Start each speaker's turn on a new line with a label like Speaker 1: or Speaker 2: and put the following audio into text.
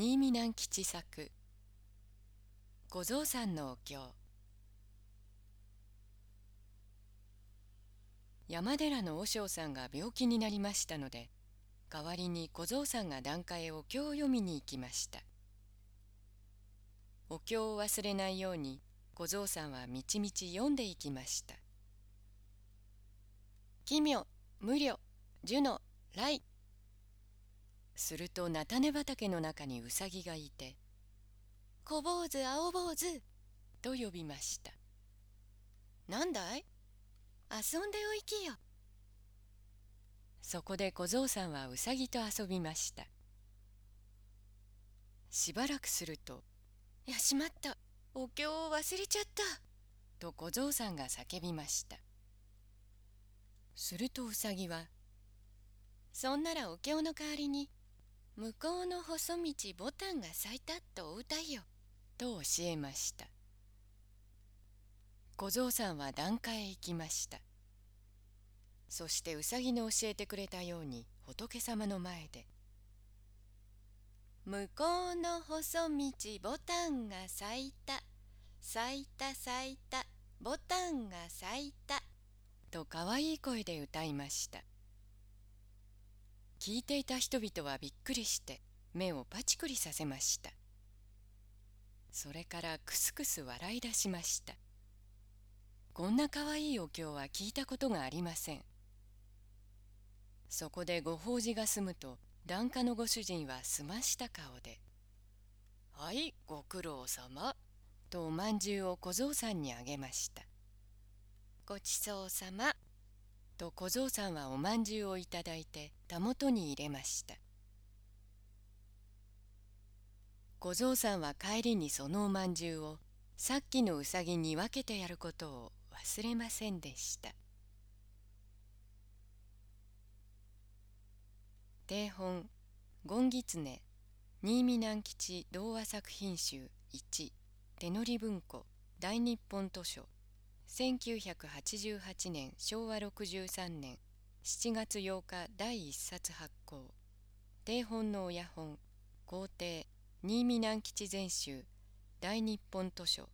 Speaker 1: 新見南吉作小僧さんのお経。山寺の和尚さんが病気になりましたので代わりに小僧さんが檀家へお経を読みに行きました。お経を忘れないように小僧さんはみちみち読んでいきました奇妙無料樹の来すると菜種畑の中にうさぎがいて「小坊主青坊主」と呼びました「なんだい？遊んでおいきよ」そこで小僧さんはうさぎと遊びました。しばらくすると「やしまった。お経を忘れちゃった」と小僧さんが叫びました。するとうさぎは「そんならお経の代わりに向こうの細道ボタンが咲いたとお歌いよ」と教えました。小僧さんは檀家へ行きました。そしてうさぎの教えてくれたように仏様の前で「向こうの細道ボタンが咲いた。咲いた咲いた。ボタンが咲いた」とかわいい声で歌いました。聞いていた人々はびっくりして目をパチクリさせました。それからクスクス笑い出しました。こんなかわいいお経は聞いたことがありません。そこでご法事が済むと檀家のご主人は澄ました顔で「はいご苦労様」とおまんじゅうを小僧さんにあげましたごちそうさまと小僧さんはおまんじゅうをいただいてたもとに入れました。小僧さんは帰りにそのおまんじゅうをさっきのうさぎに分けてやることを忘れませんでした。定本権狐新見南吉童話作品集1手乗り文庫大日本図書。1988年昭和63年7月8日第1冊発行定本の親本皇帝新見南吉全集大日本図書